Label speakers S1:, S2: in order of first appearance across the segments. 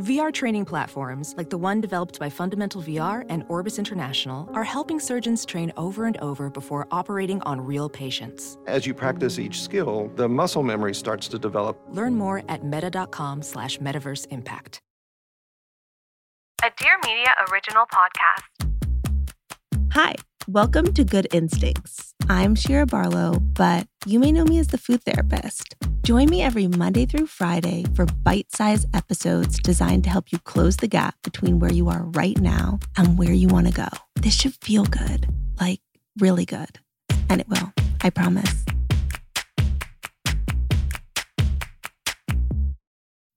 S1: VR training platforms, like the one developed by Fundamental VR and Orbis International, are helping surgeons train over and over before operating on real patients.
S2: As you practice each skill, the muscle memory starts to develop.
S1: Learn more at meta.com slash metaverse impact.
S3: A Dear Media original podcast.
S4: Hi, welcome to Good Instincts. I'm Shira Barlow, but you may know me as the food therapist. Join me every Monday through Friday for bite sized episodes designed to help you close the gap between where you are right now and where you want to go. This should feel good, like really good. And it will, I promise.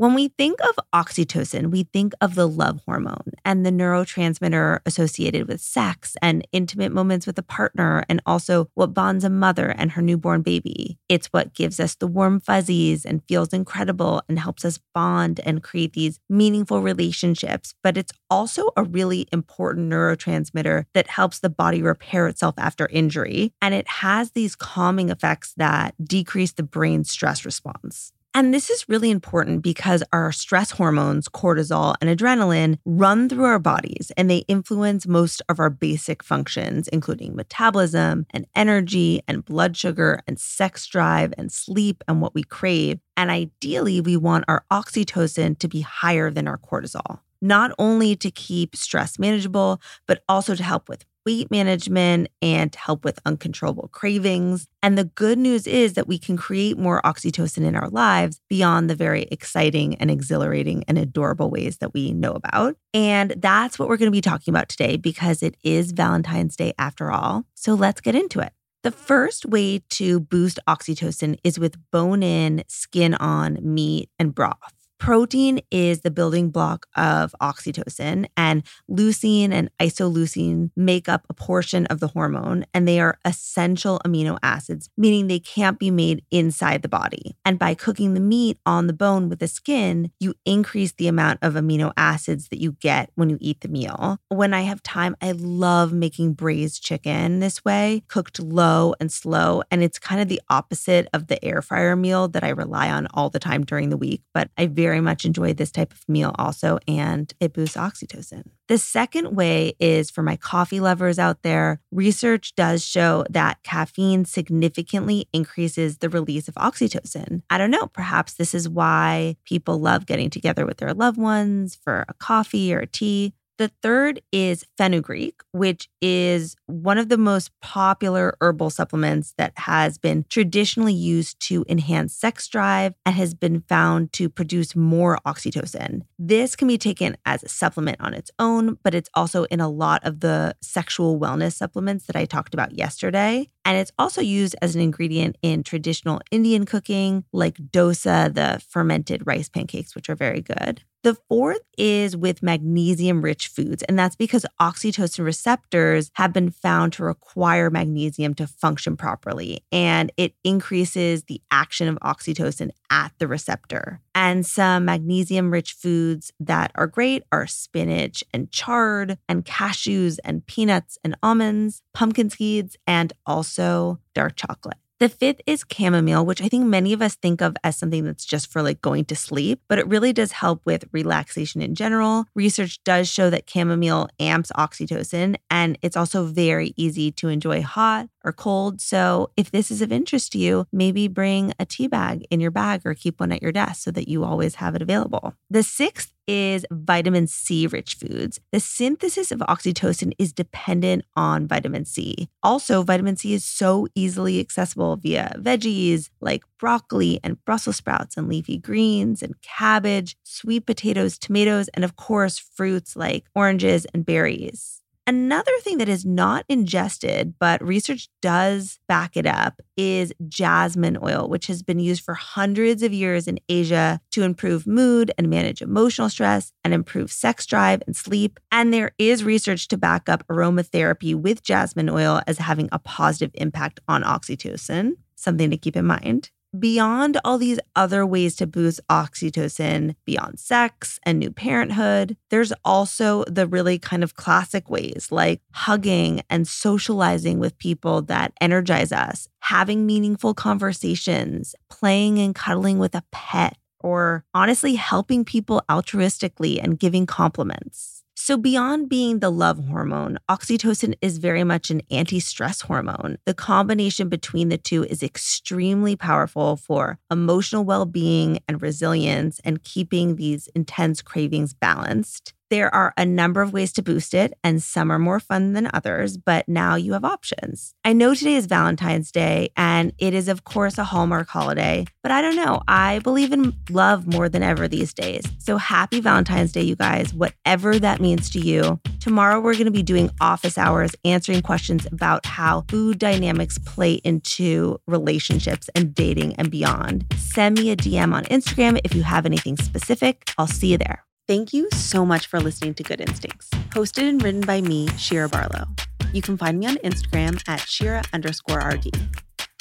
S4: When we think of oxytocin, we think of the love hormone and the neurotransmitter associated with sex and intimate moments with a partner, and also what bonds a mother and her newborn baby. It's what gives us the warm fuzzies and feels incredible and helps us bond and create these meaningful relationships. But it's also a really important neurotransmitter that helps the body repair itself after injury. And it has these calming effects that decrease the brain's stress response. And this is really important because our stress hormones, cortisol and adrenaline, run through our bodies and they influence most of our basic functions, including metabolism and energy and blood sugar and sex drive and sleep and what we crave. And ideally, we want our oxytocin to be higher than our cortisol not only to keep stress manageable, but also to help with weight management and help with uncontrollable cravings. And the good news is that we can create more oxytocin in our lives beyond the very exciting and exhilarating and adorable ways that we know about. And that's what we're going to be talking about today because it is Valentine's Day after all. So let's get into it. The first way to boost oxytocin is with bone in, skin on meat and broth. Protein is the building block of oxytocin, and leucine and isoleucine make up a portion of the hormone, and they are essential amino acids, meaning they can't be made inside the body. And by cooking the meat on the bone with the skin, you increase the amount of amino acids that you get when you eat the meal. When I have time, I love making braised chicken this way, cooked low and slow. And it's kind of the opposite of the air fryer meal that I rely on all the time during the week, but I very very much enjoy this type of meal also, and it boosts oxytocin. The second way is for my coffee lovers out there. Research does show that caffeine significantly increases the release of oxytocin. I don't know, perhaps this is why people love getting together with their loved ones for a coffee or a tea. The third is fenugreek, which is one of the most popular herbal supplements that has been traditionally used to enhance sex drive and has been found to produce more oxytocin. This can be taken as a supplement on its own, but it's also in a lot of the sexual wellness supplements that I talked about yesterday. And it's also used as an ingredient in traditional Indian cooking, like dosa, the fermented rice pancakes, which are very good. The fourth is with magnesium rich foods, and that's because oxytocin receptors have been found to require magnesium to function properly, and it increases the action of oxytocin at the receptor. And some magnesium rich foods that are great are spinach and chard, and cashews and peanuts and almonds, pumpkin seeds, and also dark chocolate. The fifth is chamomile, which I think many of us think of as something that's just for like going to sleep, but it really does help with relaxation in general. Research does show that chamomile amps oxytocin, and it's also very easy to enjoy hot or cold. So if this is of interest to you, maybe bring a tea bag in your bag or keep one at your desk so that you always have it available. The sixth is vitamin C rich foods. The synthesis of oxytocin is dependent on vitamin C. Also, vitamin C is so easily accessible via veggies like broccoli and Brussels sprouts and leafy greens and cabbage, sweet potatoes, tomatoes, and of course, fruits like oranges and berries. Another thing that is not ingested, but research does back it up, is jasmine oil, which has been used for hundreds of years in Asia to improve mood and manage emotional stress and improve sex drive and sleep. And there is research to back up aromatherapy with jasmine oil as having a positive impact on oxytocin, something to keep in mind beyond all these other ways to boost oxytocin, beyond sex and new parenthood, there's also the really kind of classic ways like hugging and socializing with people that energize us, having meaningful conversations, playing and cuddling with a pet, or honestly helping people altruistically and giving compliments. So, beyond being the love hormone, oxytocin is very much an anti stress hormone. The combination between the two is extremely powerful for emotional well being and resilience and keeping these intense cravings balanced. There are a number of ways to boost it, and some are more fun than others, but now you have options. I know today is Valentine's Day, and it is, of course, a Hallmark holiday, but I don't know. I believe in love more than ever these days. So happy Valentine's Day, you guys, whatever that means to you. Tomorrow, we're going to be doing office hours, answering questions about how food dynamics play into relationships and dating and beyond. Send me a DM on Instagram if you have anything specific. I'll see you there. Thank you so much for listening to Good Instincts, hosted and written by me, Shira Barlow. You can find me on Instagram at Shira underscore RD.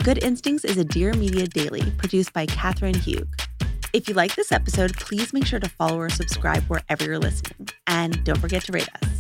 S4: Good Instincts is a Dear Media daily produced by Katherine Hugh. If you like this episode, please make sure to follow or subscribe wherever you're listening. And don't forget to rate us.